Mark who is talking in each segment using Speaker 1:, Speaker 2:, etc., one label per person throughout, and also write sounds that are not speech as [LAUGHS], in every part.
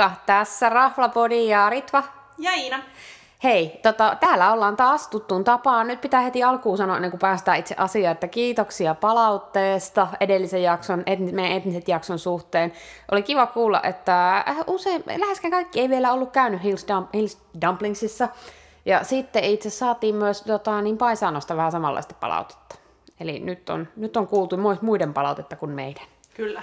Speaker 1: Moikka, tässä Raflapodi ja Ritva.
Speaker 2: Ja Iina.
Speaker 1: Hei, tota, täällä ollaan taas tuttuun tapaan. Nyt pitää heti alkuun sanoa, ennen kuin päästään itse asiaan, että kiitoksia palautteesta edellisen jakson, et, meidän etniset jakson suhteen. Oli kiva kuulla, että äh, usein, läheskään kaikki ei vielä ollut käynyt Hills, Dump, Hills Dumplingsissa. Ja sitten itse saatiin myös tota, niin Paisanosta vähän samanlaista palautetta. Eli nyt on, nyt on kuultu muiden palautetta kuin meidän.
Speaker 2: Kyllä.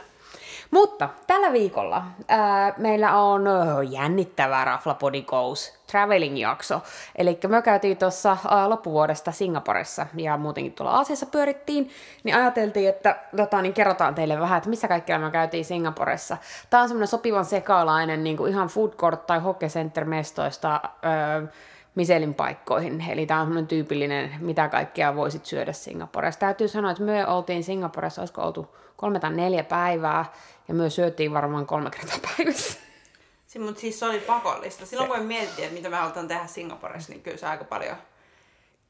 Speaker 1: Mutta tällä viikolla ää, meillä on jännittävä Raflapodi Goes traveling-jakso. Eli me käytiin tuossa loppuvuodesta Singaporessa ja muutenkin tuolla Aasiassa pyörittiin, niin ajateltiin, että tota, niin kerrotaan teille vähän, että missä kaikkialla me käytiin Singaporessa. Tämä on semmoinen sopivan sekalainen niin kuin ihan food court tai hockey center mestoista öö, Miselin paikkoihin. Eli tämä on semmoinen tyypillinen, mitä kaikkea voisit syödä Singaporessa. Täytyy sanoa, että me oltiin Singaporessa, olisiko oltu kolme tai neljä päivää, ja myös syötiin varmaan kolme kertaa päivässä.
Speaker 2: Si- mutta siis se oli pakollista. Silloin se... kun mietittiin, että mitä me halutaan tehdä Singaporessa, niin kyllä se aika paljon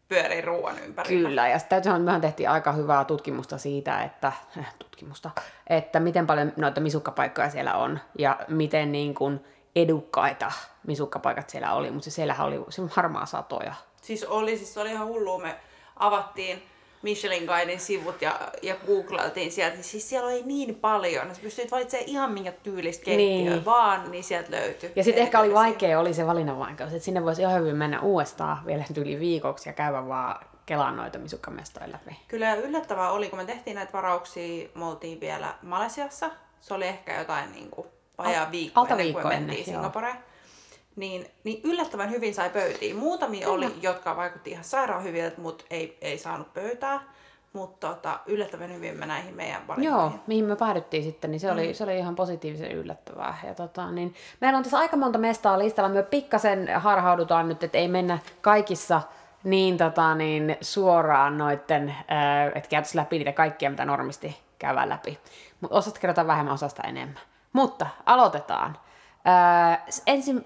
Speaker 2: pyörii ruoan ympärillä.
Speaker 1: Kyllä, ja täytyy sanoa, että mehän tehtiin aika hyvää tutkimusta siitä, että, äh, tutkimusta, että miten paljon noita misukkapaikkoja siellä on, ja miten niin kuin edukkaita misukkapaikat siellä oli, mutta se siellähän oli se harmaa satoja.
Speaker 2: Siis oli, siis oli ihan hullua. Me avattiin Michelin Guidein sivut ja, ja googlailtiin sieltä, niin siis siellä oli niin paljon, että pystyit valitsemaan ihan minkä tyylistä keittiöä niin. vaan, niin sieltä löytyi.
Speaker 1: Ja sitten ehkä oli vaikea, oli se valinnanvaikeus, että sinne voisi ihan hyvin mennä uudestaan vielä yli viikoksi ja käydä vaan kelaan noita misukkamestoja läpi.
Speaker 2: Kyllä yllättävää oli, kun me tehtiin näitä varauksia, me oltiin vielä Malesiassa, se oli ehkä jotain niin kuin vajaa viikko
Speaker 1: Alta
Speaker 2: ennen kuin mentiin
Speaker 1: joo.
Speaker 2: Niin, niin yllättävän hyvin sai pöytiin. Muutamia oli, jotka vaikutti ihan sairaan hyviltä, mutta ei, ei saanut pöytää. Mutta tota, yllättävän hyvin me näihin meidän valintoihin.
Speaker 1: Joo, mihin me päädyttiin sitten, niin se oli, mm. se oli ihan positiivisen yllättävää. Ja tota, niin, meillä on tässä aika monta mestaa listalla. Me pikkasen harhaudutaan nyt, että ei mennä kaikissa niin, tota, niin suoraan noitten, äh, että käytäisiin läpi niitä kaikkia, mitä normisti käydään läpi. Mutta osasta kerrotaan vähemmän, osasta enemmän. Mutta aloitetaan. Äh, ensin...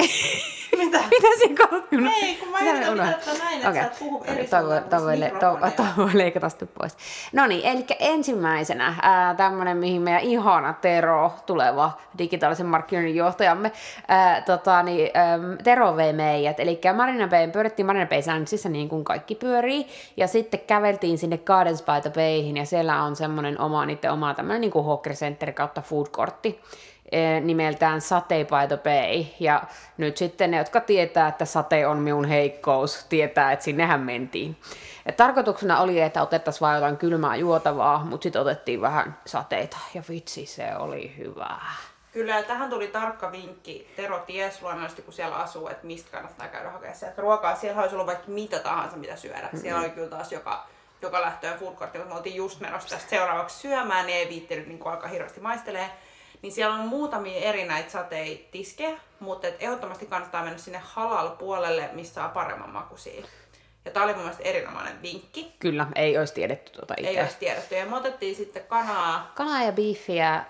Speaker 1: [LAUGHS]
Speaker 2: Mitä?
Speaker 1: Mitä siinä katsot?
Speaker 2: Ei, kun mä yritän pitää näin, että
Speaker 1: Okei.
Speaker 2: sä et puhu eri suuntaan
Speaker 1: toi voi leikata sitten pois. No niin, eli ensimmäisenä ää, tämmönen, mihin meidän ihana Tero, tuleva digitaalisen markkinoinnin johtajamme, ää, tota, niin, äm, Tero vei meidät. Eli Marina Bay, pyörittiin Marina Bay Sandsissä niin kuin kaikki pyörii, ja sitten käveltiin sinne Gardens by the Bayhin, ja siellä on semmoinen oma, niiden oma tämmöinen niin kuin hawker center kautta food courtti nimeltään Satay by the Bay. Ja nyt sitten ne, jotka tietää, että sate on minun heikkous, tietää, että sinnehän mentiin. Ja tarkoituksena oli, että otettaisiin vain jotain kylmää juotavaa, mutta sitten otettiin vähän sateita. Ja vitsi, se oli hyvää.
Speaker 2: Kyllä, ja tähän tuli tarkka vinkki. Tero ties luonnollisesti, kun siellä asuu, että mistä kannattaa käydä hakemaan sieltä ruokaa. Siellä olisi ollut vaikka mitä tahansa, mitä syödä. Mm-hmm. Siellä oli kyllä taas joka, joka lähtöön food court, me oltiin just menossa tästä seuraavaksi syömään, niin ei viittinyt niin alkaa hirveästi maistelee. Niin siellä on muutamia eri näitä sateitiskejä, mutta et ehdottomasti kannattaa mennä sinne halal-puolelle, missä saa paremman makuisia. Ja tää oli mun mielestä erinomainen vinkki.
Speaker 1: Kyllä, ei olisi tiedetty tuota itse.
Speaker 2: Ei olisi tiedetty. Ja me otettiin sitten kanaa,
Speaker 1: Kanaa ja beefiä,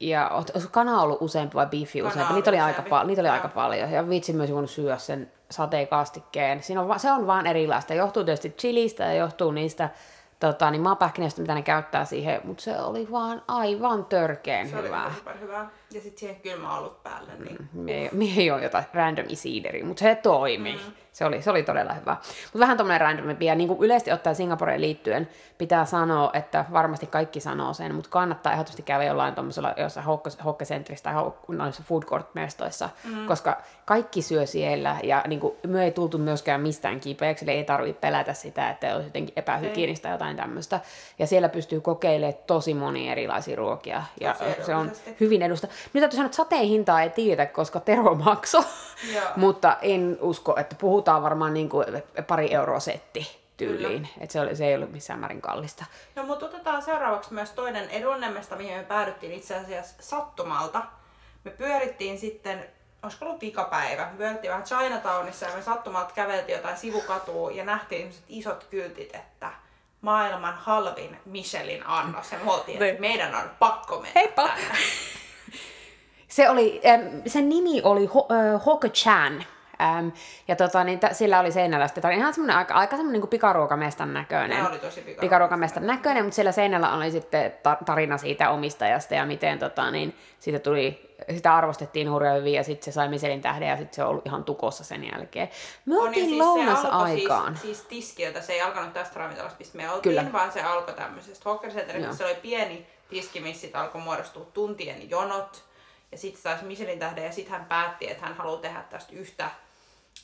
Speaker 1: ja olisiko kana ollut useampi vai
Speaker 2: Kana
Speaker 1: useampi? Niitä oli, aika,
Speaker 2: useampi.
Speaker 1: pal- niitä oli aika paljon. Ja vitsi myös voinut syödä sen sateekastikkeen. Siinä on, va- se on vaan erilaista. Johtuu tietysti chilistä ja johtuu niistä tota, niin maapähkinöistä, mitä ne käyttää siihen, mutta se oli vaan aivan törkeen
Speaker 2: se oli
Speaker 1: hyvää.
Speaker 2: super hyvää. Ja sitten siihen kylmä ollut päälle. Niin
Speaker 1: Me, me ei ole jotain random isiideri, mutta se toimi. Mm. Se, oli, se oli todella hyvä. Mutta vähän tommonen randomimpi. Ja niin kuin yleisesti ottaen Singaporeen liittyen pitää sanoa, että varmasti kaikki sanoo sen, mutta kannattaa ehdottomasti käydä jollain tuommoisella jossain hokkecentrissä tai noissa food court-mestoissa, mm. koska kaikki syö siellä ja niin kuin, me ei tultu myöskään mistään kipeäksi, eli ei tarvitse pelätä sitä, että olisi jotenkin epähygienistä jotain tämmöistä. Ja siellä pystyy kokeilemaan tosi monia erilaisia ruokia ja se on hyvin edusta. Nyt täytyy sanoa, että sateen hintaa ei tiedetä, koska Tero maksoi,
Speaker 2: Joo. [LAUGHS]
Speaker 1: mutta en usko, että puhutaan varmaan niin kuin pari euroa setti tyyliin. Että se, oli, se ei ollut missään määrin kallista.
Speaker 2: No mutta otetaan seuraavaksi myös toinen edullemmesta, mihin me päädyttiin itse asiassa sattumalta. Me pyörittiin sitten, olisiko ollut pikapäivä, me pyörittiin vähän Chinatownissa ja me sattumalta käveltiin jotain sivukatua ja nähtiin isot kyltit, että maailman halvin Michelin annos. Ja me oltiin, että meidän on pakko mennä
Speaker 1: Heippa!
Speaker 2: tänne. [LAUGHS]
Speaker 1: Se oli, sen nimi oli Ho, äh, Chan. Ähm, ja tota, niin t- sillä oli seinällä sitten ihan semmoinen aika, aika semmoinen niin pikaruokamestan näköinen.
Speaker 2: Tämä oli tosi pikaruokamestan
Speaker 1: pikaruokamestan näköinen, mutta siellä seinällä oli sitten ta- tarina siitä omistajasta ja miten tota, niin, siitä tuli, sitä arvostettiin hurja hyvin ja sitten se sai Michelin tähden ja sitten se on ollut ihan tukossa sen jälkeen. Me
Speaker 2: On, ja
Speaker 1: oltiin
Speaker 2: siis
Speaker 1: lounasaikaan.
Speaker 2: Se alkoi siis, siis tiskiltä, se ei alkanut tästä ravintolasta, mistä me oltiin,
Speaker 1: Kyllä.
Speaker 2: vaan se alkoi tämmöisestä Hawker. Se oli pieni tiski, missä alkoi muodostua tuntien jonot. Ja sitten saisi Michelin tähden ja sitten hän päätti, että hän haluaa tehdä tästä yhtä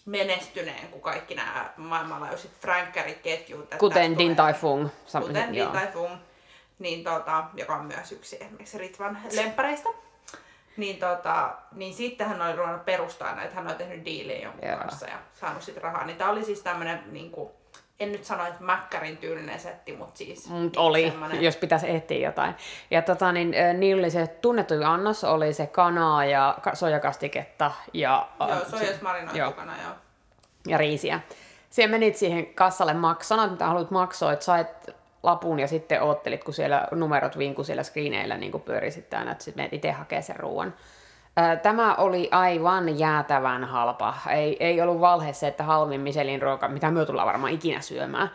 Speaker 2: menestyneen kuin kaikki nämä maailmanlaajuiset frankkäriketjut. että
Speaker 1: Kuten Din Tai Fung. Sam-
Speaker 2: Kuten Din. Tai Fung, niin tota, joka on myös yksi esimerkiksi Ritvan lemppareista. Niin, tota, niin sitten hän oli ruvennut perustaa näitä, hän oli tehnyt diilejä jonkun
Speaker 1: Joo.
Speaker 2: kanssa ja saanut sitten rahaa. Niin tämä oli siis tämmönen, niin kuin, en nyt sano, että Mäkkärin tyylinen setti, mutta siis
Speaker 1: Mut
Speaker 2: niin
Speaker 1: oli,
Speaker 2: semmonen-
Speaker 1: jos pitäisi etsiä jotain. Ja tota, niin, niillä oli se tunnettu annos, oli se kanaa ja ka- soijakastiketta ja,
Speaker 2: Joo, marinoitu
Speaker 1: joo.
Speaker 2: kana, joo.
Speaker 1: ja riisiä. Siellä menit siihen kassalle sanoit mitä haluat maksaa, että sait lapun ja sitten oottelit, kun siellä numerot vinku siellä screeneillä niin pyöri sitten aina, että sitten menet itse hakee sen ruoan. Tämä oli aivan jäätävän halpa. Ei, ei ollut valhe se, että halvin Michelin ruoka, mitä me tullaan varmaan ikinä syömään.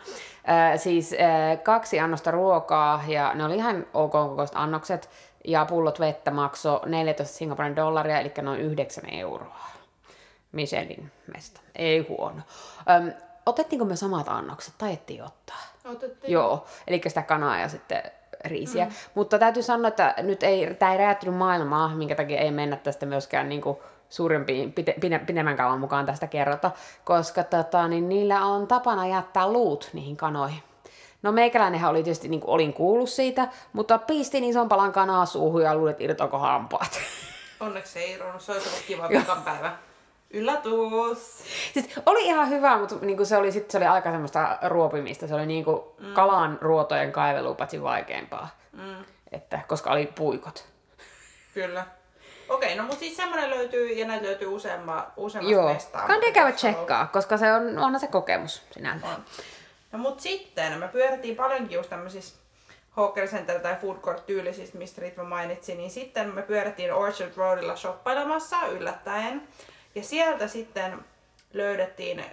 Speaker 1: Siis kaksi annosta ruokaa ja ne oli ihan ok kokoiset annokset ja pullot vettä maksoi 14 Singaporen dollaria, eli noin 9 euroa. Michelin mesta. Ei huono. Öm, otettiinko me samat annokset? Taidettiin ottaa.
Speaker 2: Otettiin.
Speaker 1: Joo, eli sitä kanaa ja sitten riisiä. Mm. Mutta täytyy sanoa, että nyt ei, tämä ei räjäyttänyt maailmaa, minkä takia ei mennä tästä myöskään niin kuin suurempiin, pite, pide, pidemmän kauan mukaan tästä kerrota, koska tota, niin niillä on tapana jättää luut niihin kanoihin. No meikäläinenhän oli tietysti, niin kuin olin kuullut siitä, mutta pistin ison palan kanaa suuhun ja luulet irtoako hampaat.
Speaker 2: Onneksi ei irronnut, se olisi ollut kiva vikan päivä. Yllätys!
Speaker 1: Siis oli ihan hyvä, mutta niinku se, oli, sit, se oli aika semmoista ruopimista. Se oli niinku mm. kalan ruotojen kaivelu paitsi vaikeampaa.
Speaker 2: Mm,
Speaker 1: Että, koska oli puikot.
Speaker 2: kyllä. Okei, no mutta siis semmoinen löytyy ja näitä löytyy useamma, useammasta
Speaker 1: Joo,
Speaker 2: mestaa.
Speaker 1: kannattaa käydä tsekkaa, koska se on, onhan se kokemus sinänsä.
Speaker 2: On. No mut sitten me pyörittiin paljonkin just tämmöisissä Hawker Center tai Food Court tyylisistä, mistä Ritva mainitsi, niin sitten me pyörittiin Orchard Roadilla shoppailemassa yllättäen. Ja sieltä sitten löydettiin äh,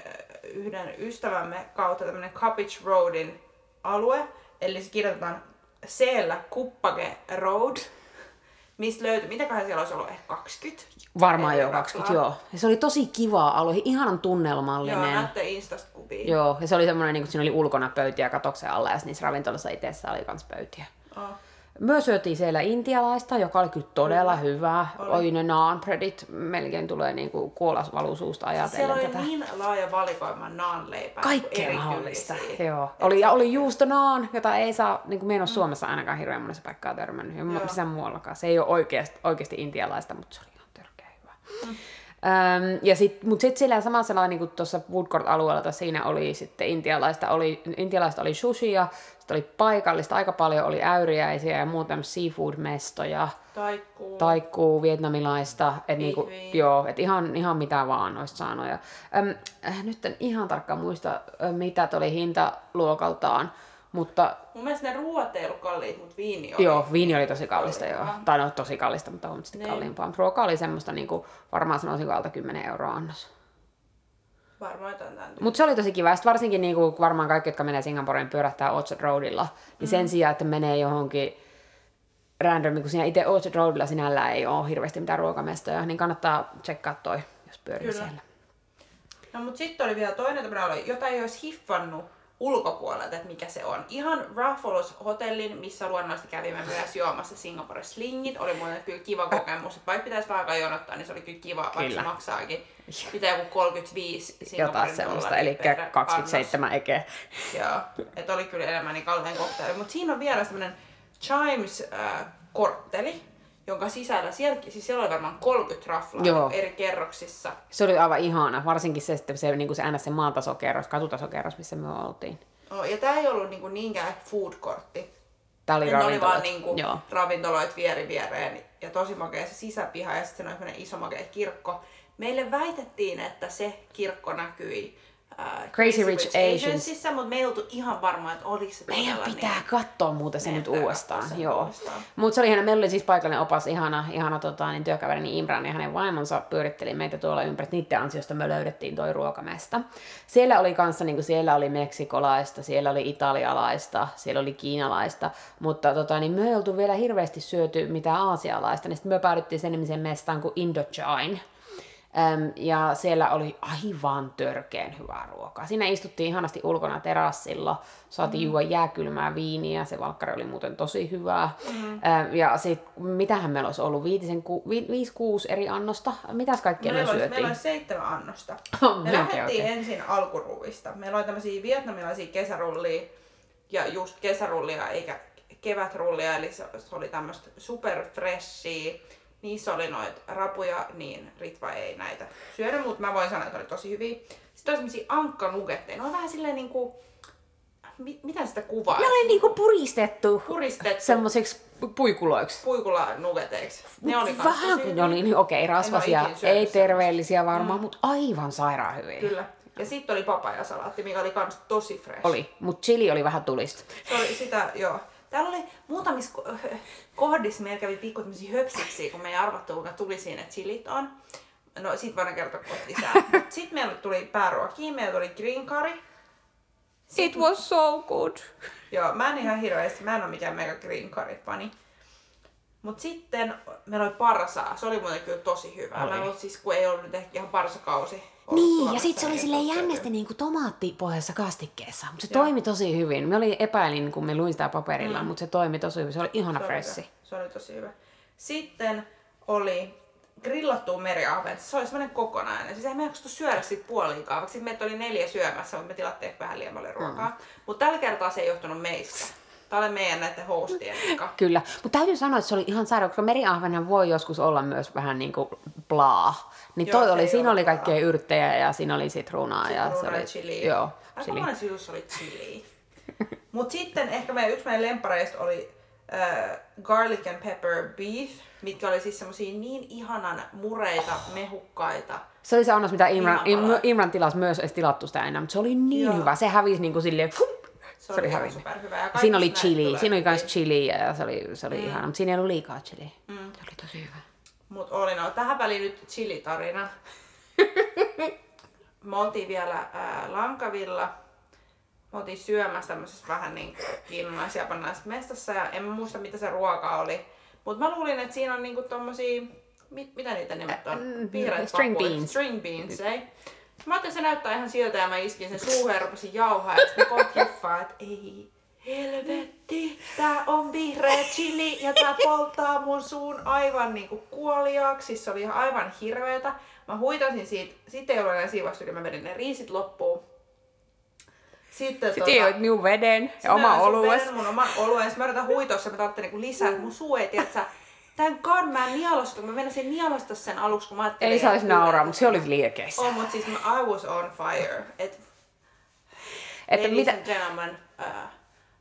Speaker 2: yhden ystävämme kautta tämmönen Cabbage Roadin alue, eli se kirjoitetaan c Kuppage Road, mistä löytyy, mitäköhän siellä olisi ollut, ehkä 20?
Speaker 1: Varmaan
Speaker 2: eri
Speaker 1: jo 20,
Speaker 2: raflaa.
Speaker 1: joo. Ja se oli tosi kiva alue, ihanan
Speaker 2: Joo,
Speaker 1: tunnelmallinen.
Speaker 2: näette Instasta kuvia.
Speaker 1: Joo, ja se oli semmoinen, niin kuin siinä oli ulkona pöytiä katoksen alla, ja niissä ravintolassa itsessä oli myös pöytiä.
Speaker 2: Oh.
Speaker 1: Myös syötiin siellä intialaista, joka oli kyllä todella hyvää.
Speaker 2: Oli.
Speaker 1: Oi ne naan breadit, melkein tulee niinku kuolas valuu suusta
Speaker 2: Siellä
Speaker 1: ajatellen
Speaker 2: oli
Speaker 1: tätä.
Speaker 2: niin laaja valikoima naanleipää.
Speaker 1: Kaikkea mahdollista. Joo. Oli, ja oli juusto naan, jota ei saa, niin kuin me en ole Suomessa ainakaan hirveän monessa paikkaa törmännyt. Ja missään muuallakaan. Se ei ole oikeasti, oikeasti intialaista, mutta se oli ihan törkeä hyvä. Öm, ja sit, mutta sitten siellä samalla niin kuin tuossa food court-alueella, tai siinä oli sitten intialaista, oli, intialaista oli sushia, sitten oli paikallista, aika paljon oli äyriäisiä ja muuta seafood-mestoja,
Speaker 2: Taikkuu.
Speaker 1: taikkuu, vietnamilaista, et niinku, joo, et ihan, ihan mitä vaan olisi saanut. Ja, äm, äh, nyt en ihan tarkkaan muista, mitä oli hintaluokaltaan, mutta
Speaker 2: Mun mielestä ne ruoat ei ollut kalliit, mutta viini oli.
Speaker 1: joo, viini oli tosi kallista, joo. Tai no tosi kallista, mutta on sitten
Speaker 2: Niin.
Speaker 1: kalliimpaa. Mutta Ruoka oli semmoista, niinku, varmaan sanoisin alta 10 euroa annos.
Speaker 2: Varmaan jotain tämän
Speaker 1: Mutta se oli tosi kiva. Ja sit varsinkin niinku, varmaan kaikki, jotka menee Singaporeen pyörähtää Orchard Roadilla, niin
Speaker 2: Mm.
Speaker 1: sen sijaan, että menee johonkin random, kun siinä itse Orchard Roadilla sinällään ei ole hirveästi mitään ruokamestoja, niin kannattaa tsekkaa toi, jos pyörii
Speaker 2: Kyllä.
Speaker 1: siellä.
Speaker 2: No mut sitten oli vielä toinen oli, jota ei olisi hiffannut ulkopuolelta, että mikä se on. Ihan Raffles hotellin, missä luonnollisesti kävimme myös juomassa Singapore slingit. Oli muuten kyllä kiva kokemus, että vaikka pitäisi vähän aikaa jonottaa, niin se oli kyllä kiva, vaikka
Speaker 1: Kyllä.
Speaker 2: se maksaakin [LAUGHS] mitä joku 35
Speaker 1: Jotain
Speaker 2: Singaporen
Speaker 1: semmoista,
Speaker 2: dollaria
Speaker 1: eli
Speaker 2: per
Speaker 1: 27 ekeä.
Speaker 2: annos. [LAUGHS] Joo, että oli kyllä enemmän niin kalleen koktaili. Mutta siinä on vielä semmoinen Chimes-kortteli, jonka sisällä, siellä, siis siellä oli varmaan 30 raflaa
Speaker 1: Joo.
Speaker 2: eri kerroksissa.
Speaker 1: Se oli aivan ihana, varsinkin se, sitten se, niin kuin se NS se maatasokerros, katutasokerros, missä me oltiin.
Speaker 2: Oh, ja tämä ei ollut niinku niinkään food-kortti.
Speaker 1: Tää oli
Speaker 2: Ne oli vaan niinku
Speaker 1: Joo.
Speaker 2: ravintoloit vieri viereen ja tosi makea se sisäpiha ja sitten se iso makea kirkko. Meille väitettiin, että se kirkko näkyi ää,
Speaker 1: Crazy Rich Asians.
Speaker 2: Asiansissa, mutta me ei oltu ihan varma, että oliko se
Speaker 1: Meidän pitää
Speaker 2: niin.
Speaker 1: katsoa muuten se nyt uudestaan. Joo.
Speaker 2: uudestaan.
Speaker 1: Mutta se oli ihana, meillä oli siis paikallinen opas, ihana, ihana tota, niin työkaverini Imran ja hänen vaimonsa pyöritteli meitä tuolla ympäri. Niiden ansiosta me löydettiin toi ruokamesta. Siellä oli kanssa, niin kuin siellä oli meksikolaista, siellä oli italialaista, siellä oli kiinalaista, mutta tota, niin me ei oltu vielä hirveästi syöty mitään aasialaista, niin sitten me päädyttiin sen nimisen mestaan kuin Indochine. Öm, ja siellä oli aivan törkeen hyvää ruokaa. Siinä istuttiin ihanasti ulkona terassilla, saatiin mm. juoda jääkylmää viiniä, se valkkari oli muuten tosi hyvää. Mm. Öm, ja sitten, mitähän meillä olisi ollut, viitisen, ku, vi, viisi, kuusi eri annosta, mitäs kaikkea me
Speaker 2: Meillä oli,
Speaker 1: syötiin?
Speaker 2: meillä oli seitsemän annosta. [LAUGHS] Me lähdettiin
Speaker 1: okei.
Speaker 2: ensin alkuruvista. Meillä oli tämmöisiä vietnamilaisia kesärullia ja just kesärullia eikä kevätrullia, eli se, se oli tämmöistä superfreshia. Niissä oli noita rapuja, niin Ritva ei näitä syödä, mutta mä voin sanoa, että oli tosi hyviä. Sitten oli semmosia ankkanugetteja. Ne on vähän silleen niinku, mi, mitä sitä kuvaa?
Speaker 1: Ne oli niinku puristettu
Speaker 2: puristettu
Speaker 1: semmoisiksi puikuloiksi.
Speaker 2: puikula nugeteiksi. Ne oli
Speaker 1: Vähän kuin
Speaker 2: hyviä.
Speaker 1: oli, niin okei, rasvasia, ei terveellisiä varmaan, mm. mutta aivan sairaan hyviä.
Speaker 2: Kyllä. Ja sitten oli papajasalaatti, mikä oli kans tosi fresh.
Speaker 1: Oli, mutta chili oli vähän tulista.
Speaker 2: Se oli sitä, joo. Täällä oli muutamissa ko- kohdissa, meillä kävi pikku tämmöisiä höpsiksiä, kun me ei arvattu, kuinka tuli siinä chilit on. No sit voidaan kertoa kohta lisää. [LAUGHS] Mut sit meillä tuli pääruokia, meillä tuli green curry.
Speaker 1: It was so good.
Speaker 2: Joo, mä en ihan hirveästi, mä en oo mikään mega green curry fani. Mut sitten meillä oli parsaa, se oli muuten kyllä tosi hyvä.
Speaker 1: Oli.
Speaker 2: Mä ollut siis, kun ei ollut nyt ehkä ihan parsakausi.
Speaker 1: Niin, ja sitten se oli
Speaker 2: ei
Speaker 1: jännästi niin kuin tomaattipohjassa kastikkeessa, mutta se
Speaker 2: Joo.
Speaker 1: toimi tosi hyvin. Me oli epäilin, kun me luin sitä paperilla, mm. mutta se toimi tosi hyvin. Se oli ihana
Speaker 2: Se oli
Speaker 1: fressi.
Speaker 2: hyvä. Se oli tosi hyvä. Sitten oli grillattua meriahventa. Se oli semmoinen kokonainen. Siis eihän me jaksettu syödä sit puoliikaa, vaikka meitä oli neljä syömässä, mutta me tilattiin ehkä vähän liian paljon ruokaa. Mm. Mutta tällä kertaa se ei johtunut meistä. Tämä oli meidän näiden hostien vika. [LAUGHS]
Speaker 1: Kyllä, mutta täytyy sanoa, että se oli ihan sairaan, koska meriahvenen voi joskus olla myös vähän niin kuin blaa. Niin
Speaker 2: Joo,
Speaker 1: toi oli, siinä oli kaikkea yrttejä ja siinä oli sitruunaa. ja se oli,
Speaker 2: ja chili.
Speaker 1: Joo,
Speaker 2: Aika
Speaker 1: chili.
Speaker 2: monen sivussa oli chili. [LAUGHS] Mut sitten ehkä meidän, yksi meidän lempareista oli äh, garlic and pepper beef, mitkä oli siis semmosia niin ihanan mureita, mehukkaita.
Speaker 1: Se oli se annos, mitä Imran,
Speaker 2: Lihapalat.
Speaker 1: Im, Imran tilasi myös, ei tilattu sitä enää, mutta se oli niin
Speaker 2: Joo.
Speaker 1: hyvä. Se hävisi niin kuin silleen, fup,
Speaker 2: Se oli, ihan
Speaker 1: hävinnyt.
Speaker 2: superhyvä. Ja
Speaker 1: siinä oli chili, siinä oli myös chili ja se oli, se oli mm. ihana, mutta siinä ei ollut liikaa chili. Mm. Se oli tosi hyvä.
Speaker 2: Mut oli no. Tähän väliin nyt chili-tarina. [LAUGHS] Me oltiin vielä ää, Lankavilla. Me oltiin syömässä tämmöisessä vähän niin kiinalais japanilaisessa mestassa ja en muista mitä se ruoka oli. Mut mä luulin, että siinä on niinku tommosia, mit, mitä niitä nimet on? Vihreät
Speaker 1: string
Speaker 2: papulit.
Speaker 1: beans.
Speaker 2: String beans, ei? Mä ajattelin, että se näyttää ihan siltä ja mä iskin sen suuhun ja rupesin jauhaa ja sitten kohta hiffaa, että ei helvetti, tää on vihreä chili ja tää polttaa mun suun aivan niinku kuoliaaksi. Siis se oli ihan aivan hirveetä. Mä huitasin siitä, sitten ei ollut enää siivosta, mä vedin ne riisit loppuun. Sitten,
Speaker 1: Sitten joit minun veden ja oma olues.
Speaker 2: Vedän mun oman oluen, sitten mä yritän huitoa sen, mä tarvitsen niinku lisää, että mun suu ei tiedä, että Tän kan mä en nialosta, kun mä menisin nialosta sen aluksi, kun mä ajattelin...
Speaker 1: Ei saisi nauraa, mutta se oli liekeissä.
Speaker 2: On, mutta siis mä, I was on fire. Et,
Speaker 1: Että mitä,
Speaker 2: and gentlemen, äh,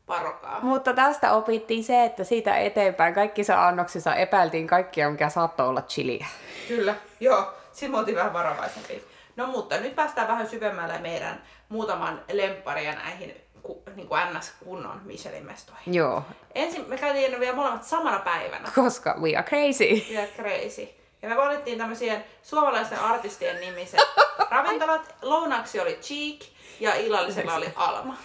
Speaker 2: parokaa.
Speaker 1: mutta tästä opittiin se, että siitä eteenpäin kaikissa annoksissa epäiltiin kaikkia, mikä saattoi olla chiliä.
Speaker 2: Kyllä, joo. Siinä me oltiin vähän varovaisempia. No mutta nyt päästään vähän syvemmälle meidän muutaman lempparia näihin ku, niin kuin NS-kunnon Michelin-mestoihin.
Speaker 1: Joo,
Speaker 2: Ensin me käytiin ne vielä molemmat samana päivänä.
Speaker 1: koska we are crazy.
Speaker 2: Vielä crazy. Ja me valittiin tämmöisiä suomalaisten artistien nimiset [LAUGHS] ravintolat. Lounaksi oli Cheek ja illallisella oli Alma.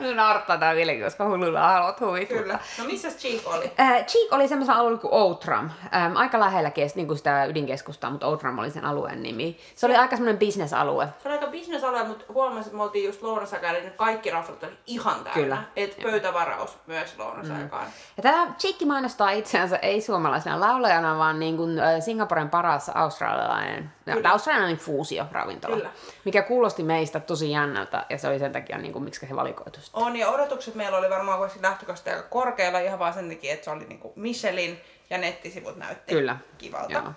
Speaker 1: No tää vieläkin, koska hullulla haluat huvit.
Speaker 2: Kyllä. No missä Cheek oli?
Speaker 1: Äh, Cheek oli semmoisella alueella kuin Outram. Ähm, aika lähellä kes, niin kuin sitä ydinkeskustaa, mutta Outram oli sen alueen nimi. Se oli aika semmoinen bisnesalue.
Speaker 2: Se oli aika bisnesalue, mutta huomasin, että me oltiin just lounasaikaan, niin kaikki raflat oli ihan täynnä.
Speaker 1: Kyllä.
Speaker 2: Et pöytävaraus myös lounasaikaan.
Speaker 1: Ja tämä Cheek mainostaa itseänsä ei suomalaisena laulajana, vaan niin kuin äh, Singaporen paras australialainen,
Speaker 2: Kyllä.
Speaker 1: australialainen fuusioravintola,
Speaker 2: Kyllä.
Speaker 1: mikä kuulosti meistä tosi jännältä ja se oli sen takia, niin kuin, miksi he valikoitu sitä.
Speaker 2: On ja odotukset meillä oli varmaan kuitenkin lähtökohtaisesti aika korkealla ihan vaan sen takia, että se oli niinku Michelin ja nettisivut näytti
Speaker 1: Kyllä.
Speaker 2: kivalta.
Speaker 1: Joo.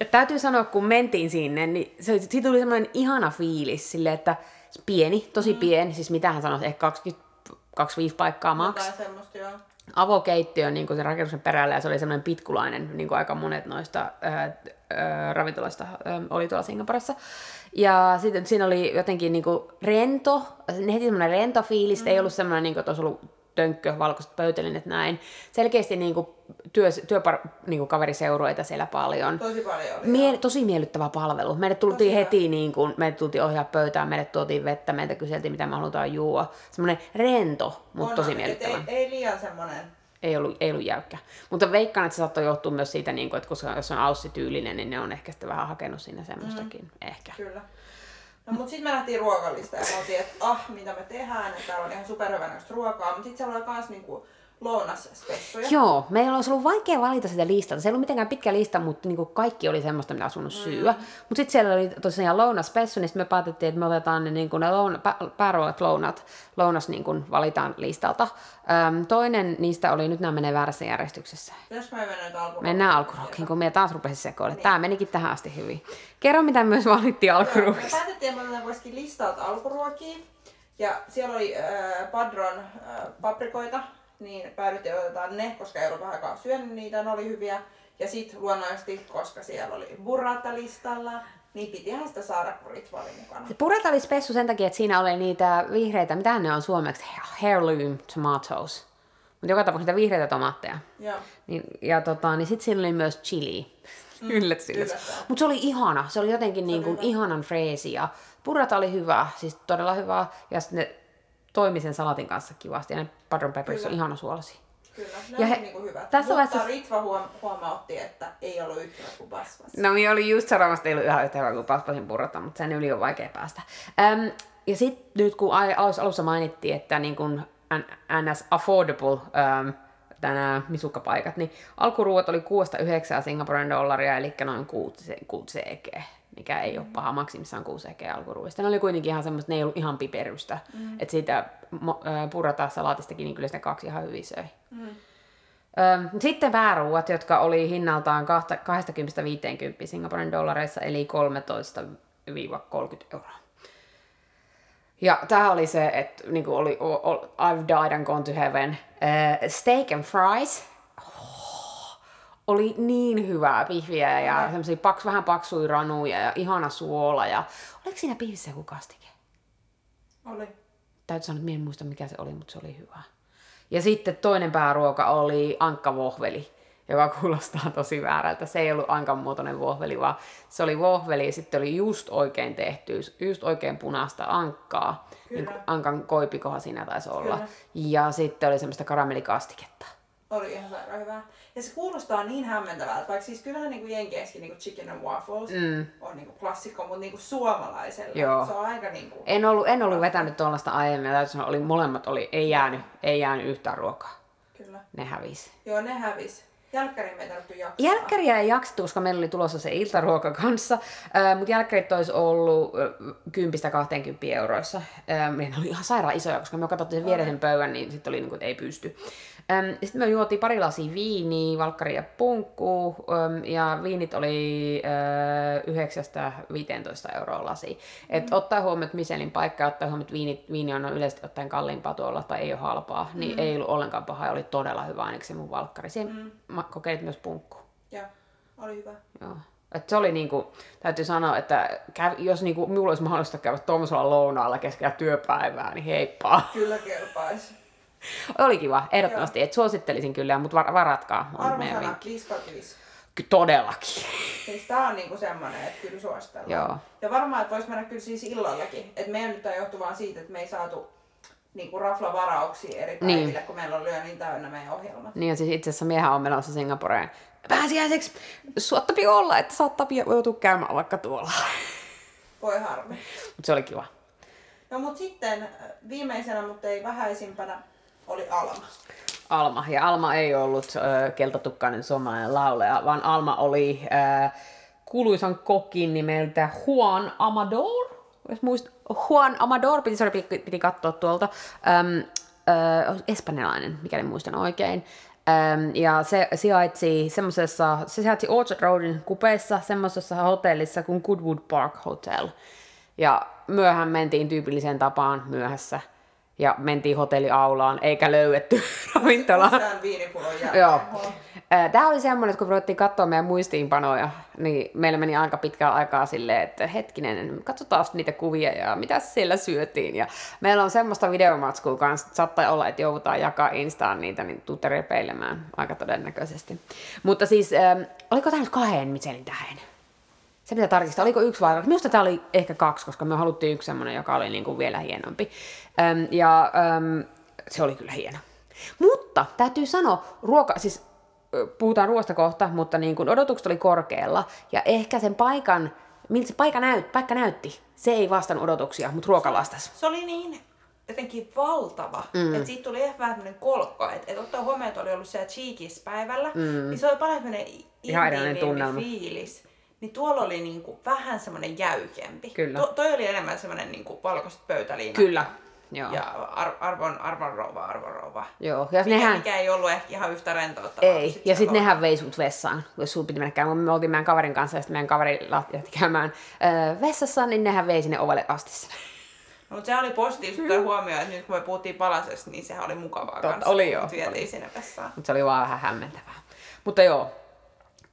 Speaker 1: Ja täytyy sanoa, kun mentiin sinne, niin se, siitä tuli semmoinen ihana fiilis, sille, että pieni, tosi mm. pieni, siis mitä hän sanoisi, ehkä 20 25 paikkaa maks. Avokeittiö niin kuin sen rakennuksen perällä ja se oli semmoinen pitkulainen, niin kuin aika monet noista ää, ää, ravintoloista ää, oli tuolla Singaporessa. Ja sitten siinä oli jotenkin niin kuin rento, heti semmoinen rento fiilis, mm. ei ollut semmoinen, niin kuin, että olisi ollut tönkkö, valkoiset pöytälinet näin. Selkeästi niin kuin työ, työpar, niin kuin kaveriseuroita siellä paljon.
Speaker 2: Tosi paljon oli.
Speaker 1: Mie- tosi miellyttävä palvelu. Meille tultiin heti, niin kuin, meille tultiin ohjaa pöytään, meille tuotiin vettä, meiltä kyseltiin, mitä me halutaan juua. Semmoinen rento, mutta tosi miellyttävä.
Speaker 2: Ei, ei liian semmoinen.
Speaker 1: Ei ollut, ei ollut jäykkä. Mutta veikkaan, että se saattoi johtua myös siitä, niin kuin, että koska jos on aussityylinen, niin ne on ehkä sitten vähän hakenut sinne semmoistakin. Mm. Ehkä.
Speaker 2: Kyllä. No mut sitten me lähtiin ruokalista ja me oltiin, että ah, mitä me tehdään, että täällä on ihan superhyvänäköistä ruokaa, mutta sitten siellä oli kans niinku lounasspessuja.
Speaker 1: Joo, meillä olisi ollut vaikea valita sitä listalta. Se ei ollut mitenkään pitkä lista, mutta niin kaikki oli semmoista, mitä asunut syödä. Mm. Mutta sitten siellä oli tosiaan lounaspessu, niin me päätettiin, että me otetaan ne, niin kuin ne louna, pä, pääruoat lounat, lounas niin kuin valitaan listalta. Öm, toinen niistä oli, nyt nämä menee väärässä järjestyksessä.
Speaker 2: Pitäisikö me mennä nyt alkuruokaan?
Speaker 1: Mennään kun me taas rupesi sekoille. Tämä menikin tähän asti hyvin. Kerro, mitä myös valittiin
Speaker 2: Me
Speaker 1: alkuruokissa.
Speaker 2: päätettiin, että me listalta alkuruokia. Ja siellä oli äh, Padron äh, paprikoita, niin päädyttiin otetaan ne, koska ei ollut vähän aikaa syönyt niitä, ne oli hyviä. Ja sitten luonnollisesti, koska siellä oli burrata listalla, niin pitihän sitä saada, kun Ritva oli mukana.
Speaker 1: Se purata oli spessu sen takia, että siinä oli niitä vihreitä, mitä ne on suomeksi, heirloom tomatoes. Mutta joka tapauksessa niitä vihreitä tomaatteja.
Speaker 2: Joo.
Speaker 1: Niin, ja tota, niin sitten siinä oli myös chili. Mm, yllätys, yllätys. Mutta se oli ihana. Se oli jotenkin niin kuin
Speaker 2: hyvä.
Speaker 1: ihanan freesi. Ja purata oli hyvä, siis todella hyvä. Ja sitten ne toimi sen salatin kanssa kivasti. Ja ne padron peppers on ihana suolasi.
Speaker 2: Kyllä, ne
Speaker 1: Ja he-
Speaker 2: niinku hyvät.
Speaker 1: tässä
Speaker 2: Mutta
Speaker 1: vaiheessa-
Speaker 2: Ritva huom- huomautti, että ei ollut yhtä kuin basmas.
Speaker 1: No minä oli just sanomassa, että ei ollut ihan yhtä hyvä kuin paspasin purrata, mutta sen yli on vaikea päästä. Öm, ja sitten nyt kun alussa mainittiin, että niin kun NS affordable öm, nämä misukkapaikat, niin alkuruuat oli 6-9 Singaporen dollaria, eli noin 6 CG, mikä ei ole paha, maksimissaan 6 CG alkuruuista. Ne oli kuitenkin ihan semmoista, ne ei ollut ihan piperystä, mm. että siitä purrata salaatistakin, niin kyllä sitä kaksi ihan hyvin söi.
Speaker 2: Mm.
Speaker 1: Sitten pääruuat, jotka oli hinnaltaan kahta- 20-50 Singaporen dollareissa, eli 13-30 euroa. Ja tämä oli se, että niinku oli I've died and gone to heaven. Uh, steak and fries. Oli niin hyvää pihviä ja semmoisia paks, vähän paksuja ranuja ja ihana suola. Ja... Oliko siinä pihvissä joku kastike?
Speaker 2: Oli.
Speaker 1: täytyy sanoa, että minä en muista mikä se oli, mutta se oli hyvä. Ja sitten toinen pääruoka oli ankkavohveli, joka kuulostaa tosi väärältä. Se ei ollut ankan muotoinen vohveli, vaan se oli vohveli ja sitten oli just oikein tehty, just oikein punaista ankkaa. Niin kuin ankan koipikoha siinä taisi olla.
Speaker 2: Kyllä.
Speaker 1: Ja sitten oli semmoista karamellikastiketta.
Speaker 2: Oli ihan sairaan hyvää. Ja se kuulostaa niin hämmentävältä, vaikka siis kyllähän niinku Jenkeissäkin niinku chicken and waffles mm. on niinku klassikko, mutta niinku suomalaisella
Speaker 1: Joo.
Speaker 2: se on aika niinku...
Speaker 1: En ollut, en ollut vetänyt tuollaista aiemmin, ja täytyy sanoa, oli, molemmat oli, ei jäänyt, ei jäänyt yhtään ruokaa.
Speaker 2: Kyllä.
Speaker 1: Ne hävisi.
Speaker 2: Joo, ne hävis. Jälkkärin me ei tarvittu jaksaa.
Speaker 1: Jälkkäriä ei jaksettu, koska meillä oli tulossa se iltaruoka kanssa, äh, mutta jälkkärit olisi ollut äh, 10-20 euroissa. Äh, oli ihan sairaan isoja, koska me katsottiin sen viereisen pöydän, niin sitten oli niin kuin, että ei pysty. Sitten me juotiin pari lasia viiniä, valkkari ja punkku, ja viinit oli äh, 9-15 euroa lasi. Et mm. ottaa huomioon, että Michelin paikka ottaa huomioon, että viini, viini on yleisesti ottaen kalliimpaa tuolla tai ei ole halpaa, niin ei ollut ollenkaan paha oli todella hyvä ainakin se mun valkkari. Siihen mm. mä kokeilit myös punkku.
Speaker 2: Joo, oli hyvä.
Speaker 1: Joo. Et se oli niinku, täytyy sanoa, että käy, jos niinku, minulla olisi mahdollista käydä tuommoisella lounaalla keskellä työpäivää, niin heippa.
Speaker 2: Kyllä kelpaisi. [LAUGHS]
Speaker 1: Oli kiva, ehdottomasti. Et suosittelisin kyllä, mutta var, varatkaa. on
Speaker 2: Arvosana
Speaker 1: vinkki.
Speaker 2: 5 kautta 5.
Speaker 1: Ky- Todellakin. [LAUGHS]
Speaker 2: Siis tää on niinku semmonen, että kyllä suositellaan.
Speaker 1: Joo.
Speaker 2: Ja varmaan, että vois mennä kyllä siis illallakin. Että meidän nyt tää johtuu vaan siitä, että me ei saatu niinku raflavarauksia eri
Speaker 1: Niin.
Speaker 2: päiville, kun meillä oli jo niin täynnä meidän ohjelmat.
Speaker 1: Niin ja siis itse asiassa miehän on menossa Singaporeen pääsiäiseksi. Suottapi olla, että saattaa joutua käymään vaikka tuolla. [LAUGHS]
Speaker 2: Voi harmi.
Speaker 1: Mutta se oli kiva.
Speaker 2: No mut sitten äh, viimeisenä, mutta ei vähäisimpänä, oli Alma.
Speaker 1: Alma. Ja Alma ei ollut äh, keltatukkainen suomalainen lauleja, vaan Alma oli äh, kuuluisan kokin nimeltä Juan Amador. Jos muist, Juan Amador, piti, sorry, piti, piti katsoa tuolta. Ähm, äh, espanjalainen, mikäli muistan oikein. Ähm, ja se sijaitsi semmoisessa, se sijaitsi Orchard Roadin kupeessa semmoisessa hotellissa kuin Goodwood Park Hotel. Ja myöhän mentiin tyypilliseen tapaan myöhässä. Ja mentiin hotelliaulaan, eikä löydetty [LAUGHS] ravintolaa. Joo. Tämä oli semmoinen, että kun ruvettiin katsoa meidän muistiinpanoja, niin meillä meni aika pitkää aikaa silleen, että hetkinen, katsotaan niitä kuvia ja mitä siellä syötiin. Ja meillä on semmoista videomatskua kanssa, että saattaa olla, että joudutaan jakaa Instaan niitä, niin tuutte repeilemään aika todennäköisesti. Mutta siis, ähm, oliko tämä nyt kahden Michelin tähden? Se pitää tarkistaa, oliko yksi vai kaksi? Minusta tämä oli ehkä kaksi, koska me haluttiin yksi semmoinen, joka oli niin kuin vielä hienompi. Ähm, ja ähm, se oli kyllä hieno. Mutta täytyy sanoa, ruoka, siis puhutaan ruoasta kohta, mutta niin kuin odotukset oli korkealla ja ehkä sen paikan, miltä se paikka, näyt, paikka näytti, se ei vastannut odotuksia, mutta ruoka vastasi.
Speaker 2: Se oli niin jotenkin valtava, mm. että siitä tuli ehkä vähän tämmöinen kolkko, että et ottaa huomioon, että oli ollut siellä Cheekis päivällä, mm. niin se oli paljon tämmöinen
Speaker 1: tunnelma.
Speaker 2: fiilis. Niin tuolla oli niinku vähän semmoinen jäykempi.
Speaker 1: Kyllä.
Speaker 2: To, toi oli enemmän semmoinen niinku valkoiset pöytäliinat.
Speaker 1: Kyllä. Joo.
Speaker 2: Ja ar- arvon, arvon rouva, arvon rouva.
Speaker 1: Joo. Ja
Speaker 2: Mikä,
Speaker 1: nehän,
Speaker 2: mikä ei ollut ehkä ihan yhtä rentouttavaa.
Speaker 1: ei.
Speaker 2: Sit
Speaker 1: Ja sitten nehän vei sut vessaan, jos sun piti mennä käymään. Me oltiin meidän kaverin kanssa ja sitten meidän kaveri lähti [LAUGHS] käymään öö, vessassa, niin nehän vei sinne ovelle asti sen.
Speaker 2: No, mutta se oli positiivista ottaa huomioon, että nyt kun me puhuttiin palasesta, niin sehän oli mukavaa
Speaker 1: Totta,
Speaker 2: kanssa.
Speaker 1: oli joo.
Speaker 2: Vietiin sinne vessaan.
Speaker 1: Mutta se oli vaan vähän hämmentävää. Mutta joo,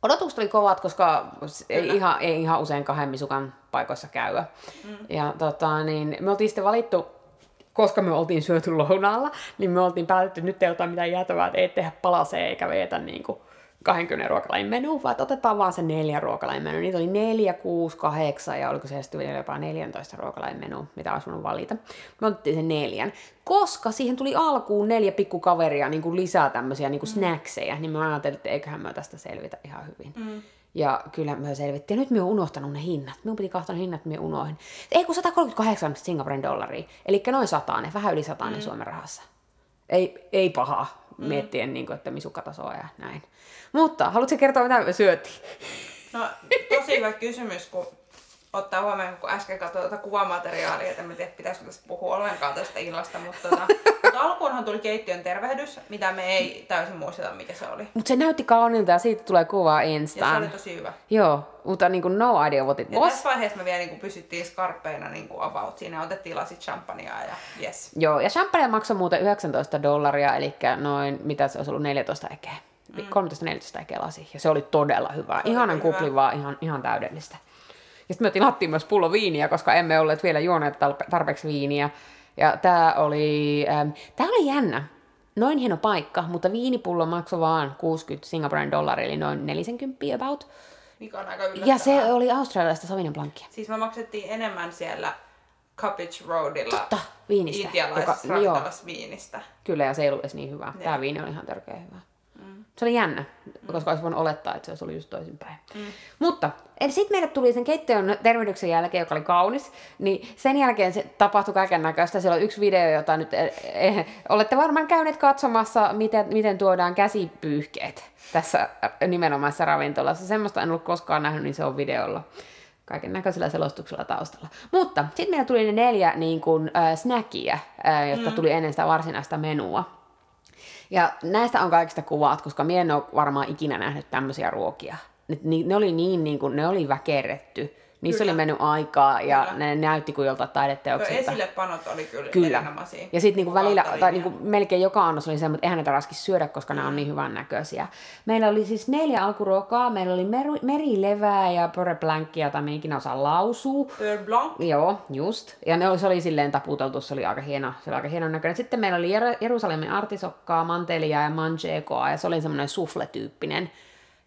Speaker 1: odotukset oli kovat, koska ei
Speaker 2: Kyllä.
Speaker 1: ihan, ei ihan usein kahden misukan paikoissa käydä. Mm. Ja tota, niin me oltiin sitten valittu, koska me oltiin syöty lounaalla, niin me oltiin päätetty, että nyt ei ota mitään jäätävää, että ei tehdä palasee eikä veetä niin kuin 20 ruokalajin menu, vaan otetaan vaan se neljä ruokalajin menu. Niitä oli neljä, kuusi, kahdeksan ja oliko se sitten vielä jopa 14 ruokalajin menu, mitä olisi voinut valita. Me otettiin sen neljän, koska siihen tuli alkuun neljä pikkukaveria niin kuin lisää tämmöisiä niin kuin snackseja, niin me ajattelin, että eiköhän me tästä selvitä ihan hyvin. Mm. Ja kyllä me selvittiin. Ja nyt me oon unohtanut ne hinnat. Minun piti katsoa ne hinnat, me unohdin. Ei kun 138 Singaporen dollaria. Eli noin satainen, vähän yli satainen mm. Suomen rahassa. Ei, ei pahaa, mm. miettien, niin kuin, että misukkatasoa ja näin. Mutta, haluatko kertoa, mitä me syötiin?
Speaker 2: No, tosi hyvä kysymys, kun ottaa huomioon, kun äsken katsoin tuota kuvamateriaalia, että en tiedä, pitäisikö tästä puhua ollenkaan tästä illasta, mutta, tota, [LAUGHS] mutta alkuunhan tuli keittiön tervehdys, mitä me ei täysin muisteta, mikä se oli.
Speaker 1: Mutta se näytti kauniilta ja siitä tulee kuvaa
Speaker 2: Ja se
Speaker 1: Instaan.
Speaker 2: oli tosi hyvä.
Speaker 1: Joo, mutta niin kuin no idea what it
Speaker 2: Ja
Speaker 1: was.
Speaker 2: tässä vaiheessa me vielä niin kuin pysyttiin skarppeina niin kuin about. Siinä otettiin lasit champagnea ja yes.
Speaker 1: Joo, ja champagne maksoi muuten 19 dollaria, eli noin, mitä se olisi ollut, 14 ekeä. Mm. 13-14 ekeä lasi, ja se oli todella hyvää.
Speaker 2: oli
Speaker 1: Ihanan
Speaker 2: kyllä
Speaker 1: kupli vaan, ihan, ihan täydellistä. Ja sitten me tilattiin myös pullo viiniä, koska emme olleet vielä juoneet tarpeeksi viiniä. Ja tämä oli, ähm, tää oli jännä. Noin hieno paikka, mutta viinipullo maksoi vaan 60 Singaporen dollaria, eli noin 40 about.
Speaker 2: Mikä on aika yllättävää.
Speaker 1: Ja se oli australialaista Sauvignon Blancia.
Speaker 2: Siis me maksettiin enemmän siellä Cabbage Roadilla
Speaker 1: Totta, viinistä.
Speaker 2: intialaisessa
Speaker 1: Joka-
Speaker 2: viinistä.
Speaker 1: Kyllä, ja se ei ollut edes niin hyvä. Tämä viini oli ihan törkeä hyvä. Se oli jännä, mm. koska olisi voinut olettaa, että se olisi ollut just toisinpäin. Mm. Mutta sitten meille tuli sen keittiön tervehdyksen jälkeen, joka oli kaunis, niin sen jälkeen se tapahtui kaiken näköistä. Siellä on yksi video, jota nyt eh, eh, olette varmaan käyneet katsomassa, miten, miten tuodaan käsipyyhkeet tässä nimenomaisessa ravintolassa. Semmoista en ollut koskaan nähnyt, niin se on videolla kaiken näköisellä selostuksella taustalla. Mutta sitten meillä tuli ne neljä niin kuin, äh, snackia, äh, jotka mm. tuli ennen sitä varsinaista menua. Ja näistä on kaikista kuvat, koska minä en ole varmaan ikinä nähnyt tämmöisiä ruokia. Ne, ne oli niin, niin kuin, ne oli väkerretty. Niissä
Speaker 2: Kyllä.
Speaker 1: oli mennyt aikaa ja
Speaker 2: Kyllä.
Speaker 1: ne näytti kuin joltain taideteoksilta.
Speaker 2: esillepanot oli kyllä,
Speaker 1: Kyllä.
Speaker 2: erinomaisia.
Speaker 1: Ja sitten niinku välillä, tai niinku melkein joka annos oli semmoinen, että eihän näitä raskisi syödä, koska nämä on niin hyvän näköisiä. Meillä oli siis neljä alkuruokaa. Meillä oli meri, merilevää ja pore blankkia, jota me ikinä osaa lausua.
Speaker 2: Blanc.
Speaker 1: Joo, just. Ja ne oli, se oli silleen taputeltu, se oli aika hieno, se oli aika hienon näköinen. Sitten meillä oli Jer- Jerusalemin artisokkaa, mantelia ja manchekoa, ja se oli semmoinen sufle-tyyppinen.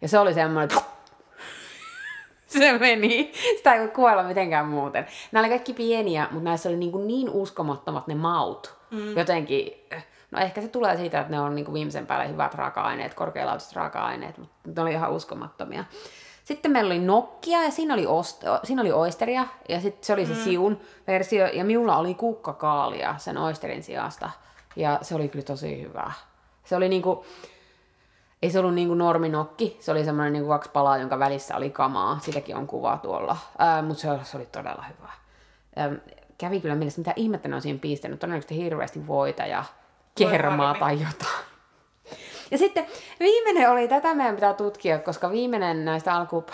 Speaker 1: Ja se oli semmoinen, että [LAUGHS] se meni. Sitä ei voi kuvailla mitenkään muuten. Nämä oli kaikki pieniä, mutta näissä oli niin, kuin niin uskomattomat ne maut. Mm. Jotenkin, no ehkä se tulee siitä, että ne on niin kuin viimeisen päälle hyvät raaka-aineet, korkealaatuiset raaka-aineet, mutta ne oli ihan uskomattomia. Sitten meillä oli nokkia ja siinä oli, ost- siinä oli oisteria ja sitten se oli se siun versio ja minulla oli kukkakaalia sen oisterin sijasta ja se oli kyllä tosi hyvä. Se oli niinku, ei se ollut niinku norminokki, se oli semmoinen niinku kaksi palaa, jonka välissä oli kamaa. Sitäkin on kuva tuolla, Ää, mutta se, se oli todella hyvä. Ää, kävi kyllä mielessä, mitä ihmettä ne on siihen pistänyt. Todennäköisesti hirveästi voita ja kermaa tai jotain. Ja sitten viimeinen oli, tätä meidän pitää tutkia, koska viimeinen näistä alku,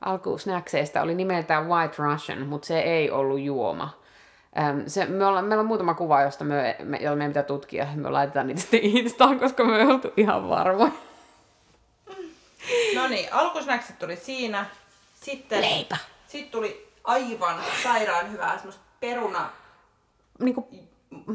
Speaker 1: alkusnäkseistä oli nimeltään White Russian, mutta se ei ollut juoma. Se, me ollaan, meillä on muutama kuva, josta me, me, jolla meidän pitää tutkia. Me laitetaan niitä sitten Instaan, koska me ei oltu ihan varmoja.
Speaker 2: No niin, alkusnäkset tuli siinä. Sitten,
Speaker 1: Leipä.
Speaker 2: Sitten tuli aivan sairaan hyvää semmoista peruna...
Speaker 1: Niinku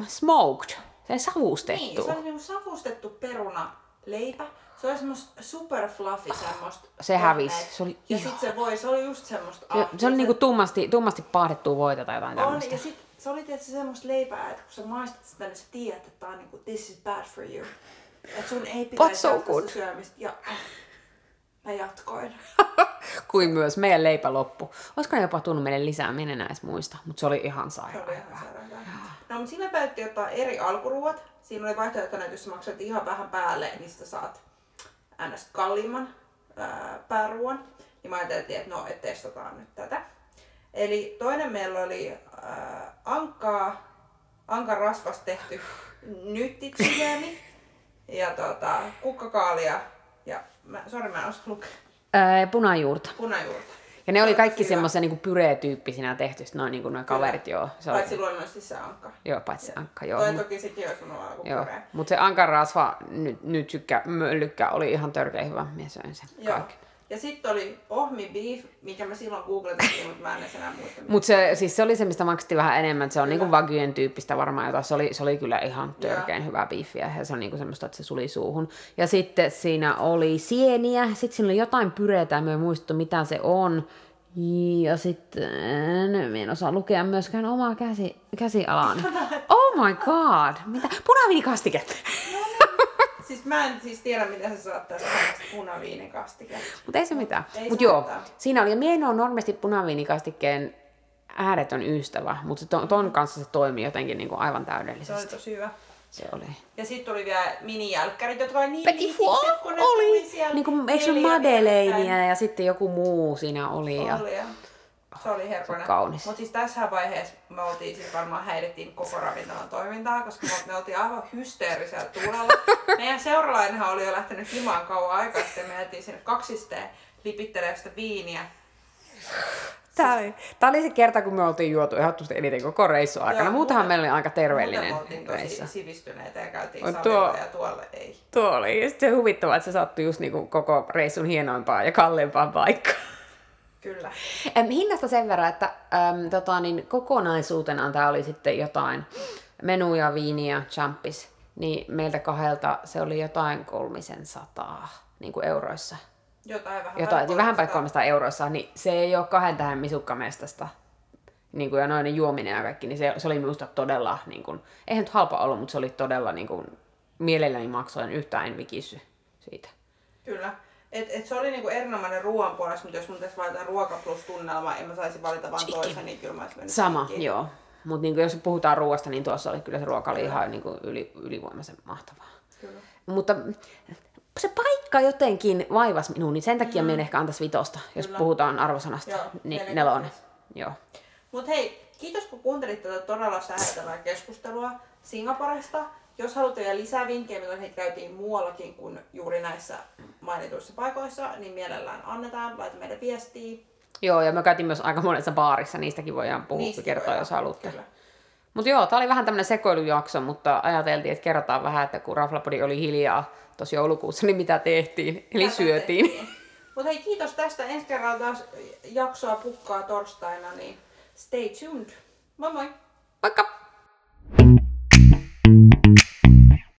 Speaker 1: smoked, se
Speaker 2: Niin,
Speaker 1: savustettu.
Speaker 2: se oli niinku savustettu peruna leipä. Se oli semmoista super fluffy semmoista.
Speaker 1: Se hävisi. Se oli
Speaker 2: ja sit se voi, se oli just semmoista...
Speaker 1: Se,
Speaker 2: ah,
Speaker 1: se oli niinku tummasti, tummasti paahdettua voita tai jotain
Speaker 2: On,
Speaker 1: tämmöistä.
Speaker 2: ja sit se oli tietysti semmoista leipää, että kun sä maistat sitä, niin sä tiedät, että tää on niinku, this is bad for you. Että sun ei pitäisi
Speaker 1: so
Speaker 2: syömistä. Ja mä jatkoin. [LAUGHS]
Speaker 1: Kuin myös meidän leipä loppu. Olisiko ne jopa tunnut meille lisää, minä en edes muista. Mutta se oli ihan
Speaker 2: Se
Speaker 1: sairaan.
Speaker 2: oli ihan sairaan. No, mutta siinä päätettiin ottaa eri alkuruuat. Siinä oli vaihtoehtona, että jos sä maksat ihan vähän päälle, niin sä saat ns. kalliimman ää, pääruuan. Niin mä ajattelin, että no, et testataan nyt tätä. Eli toinen meillä oli ää, ankkaa, ankan rasvasta tehty [LAUGHS] nyttitsyömi ja tota, kukkakaalia mä, sori mä en osaa lukea,
Speaker 1: Ää, punajuurta.
Speaker 2: punajuurta.
Speaker 1: Ja ne oli kaikki semmoisia niinku pyreetyyppisinä tehty, noin niinku noin kaverit, joo. Se oli,
Speaker 2: Paitsi luonnollisesti se ankka.
Speaker 1: joo, paitsi se ankka, joo.
Speaker 2: Toi toki sekin olisi joku
Speaker 1: Joo, mutta se ankarasva nyt, nyt sykkä, möllykkä oli ihan törkeä hyvä. Minä söin sen
Speaker 2: Joo.
Speaker 1: kaiken.
Speaker 2: Ja sitten oli ohmi beef, mikä mä silloin googletin, mutta mä en enää muista.
Speaker 1: Mutta se, siis se oli se, mistä maksettiin vähän enemmän. Se on niinku wagyen tyyppistä varmaan jota. Se oli, se oli kyllä ihan törkeän hyvää biiffiä. Ja se on niinku semmoista, että se suli suuhun. Ja sitten siinä oli sieniä. Sitten siinä oli jotain pyreitä. Mä en muista, mitä se on. Ja sitten, en osaa lukea myöskään omaa käsi, käsialaani. [LAUGHS] Oh my god, mitä? Punaviinikastike.
Speaker 2: Siis mä en siis tiedä, mitä sä saat tästä samasta punaviinikastike.
Speaker 1: Mutta ei se mitään. Mutta joo,
Speaker 2: mitään.
Speaker 1: siinä oli, ja mie ole normaalisti punaviinikastikkeen ääretön ystävä, mutta ton, ton kanssa se toimi jotenkin niin kuin aivan
Speaker 2: Se oli
Speaker 1: täydellisesti.
Speaker 2: tosi hyvä.
Speaker 1: Se oli.
Speaker 2: Ja sitten tuli vielä minijälkkärit, jotka oli niin
Speaker 1: Petit
Speaker 2: liitikset,
Speaker 1: foie
Speaker 2: kun ne tuli
Speaker 1: oli,
Speaker 2: siellä.
Speaker 1: niin kuin, eikö se madeleinia ja sitten joku muu siinä oli. Ja,
Speaker 2: Oli ja se oli
Speaker 1: on kaunis.
Speaker 2: Mutta siis tässä vaiheessa me oltiin siis varmaan häirittiin koko ravintolan toimintaa, koska me, oltiin aivan hysteerisellä tuulella. [LAUGHS] Meidän seuralainenhan oli jo lähtenyt himaan kauan aikaa sitten. Me jätiin sinne kaksisteen lipittelee sitä viiniä.
Speaker 1: Tää oli, tää oli se kerta, kun me oltiin juotu ehdottomasti eniten koko reissu aikana.
Speaker 2: Joo,
Speaker 1: Muutenhan
Speaker 2: muuten-
Speaker 1: meillä oli aika terveellinen reissu.
Speaker 2: sivistyneitä ja käytiin
Speaker 1: On tuo-
Speaker 2: ja tuolla ei.
Speaker 1: Tuo oli ja sitten se huvittavaa, että se sattui just niinku koko reissun hienoimpaan ja kalleimpaan paikkaan.
Speaker 2: Kyllä.
Speaker 1: Hinnasta sen verran, että äm, tota, niin kokonaisuutena tämä oli sitten jotain menuja, viiniä, champis, niin meiltä kahdelta se oli jotain kolmisen sataa niin kuin euroissa.
Speaker 2: Jotain vähän
Speaker 1: Jotain, vähän päälle
Speaker 2: 300.
Speaker 1: 300 euroissa, niin se ei ole kahden tähän misukkamestasta. Niin kuin, ja noin juominen ja kaikki, niin se, se oli minusta todella, niin kuin, eihän nyt halpa ollut, mutta se oli todella niin kuin, mielelläni maksoin yhtään en vikissy siitä.
Speaker 2: Kyllä. Et, et se oli niinku erinomainen ruoan puolesta, mutta jos mun pitäisi valita ruoka plus tunnelma, en mä saisi valita vaan
Speaker 1: Chicken.
Speaker 2: toisen, niin kyllä mä olisin
Speaker 1: Sama,
Speaker 2: chicken.
Speaker 1: joo. Mutta niin jos puhutaan ruoasta, niin tuossa oli kyllä se ruoka oli ihan niin kuin yli, ylivoimaisen mahtavaa.
Speaker 2: Kyllä.
Speaker 1: Mutta se paikka jotenkin vaivasi minun, niin sen takia mm. minä ehkä antaisi vitosta, jos
Speaker 2: Kyllä.
Speaker 1: puhutaan arvosanasta.
Speaker 2: Joo,
Speaker 1: niin nelonen. Joo.
Speaker 2: Mut hei, kiitos kun kuuntelit tätä todella sähättävää keskustelua Singaporesta. Jos haluatte vielä lisää vinkkejä, mitä heitä käytiin muuallakin kuin juuri näissä mainituissa paikoissa, niin mielellään annetaan, laita meille viestiä.
Speaker 1: Joo, ja me käytiin myös aika monessa baarissa, niistäkin voidaan puhua,
Speaker 2: Niistäkin
Speaker 1: kertoa,
Speaker 2: voidaan.
Speaker 1: jos haluatte.
Speaker 2: Kyllä.
Speaker 1: Mutta joo, tää oli vähän tämmönen sekoilujakso, mutta ajateltiin, että kerrotaan vähän, että kun Raflapodi oli hiljaa tuossa joulukuussa, niin mitä tehtiin, eli
Speaker 2: Tätä
Speaker 1: syötiin.
Speaker 2: Mutta hei, kiitos tästä. Ensi kerralla taas jaksoa pukkaa torstaina, niin stay tuned. Moi moi!
Speaker 1: Moikka!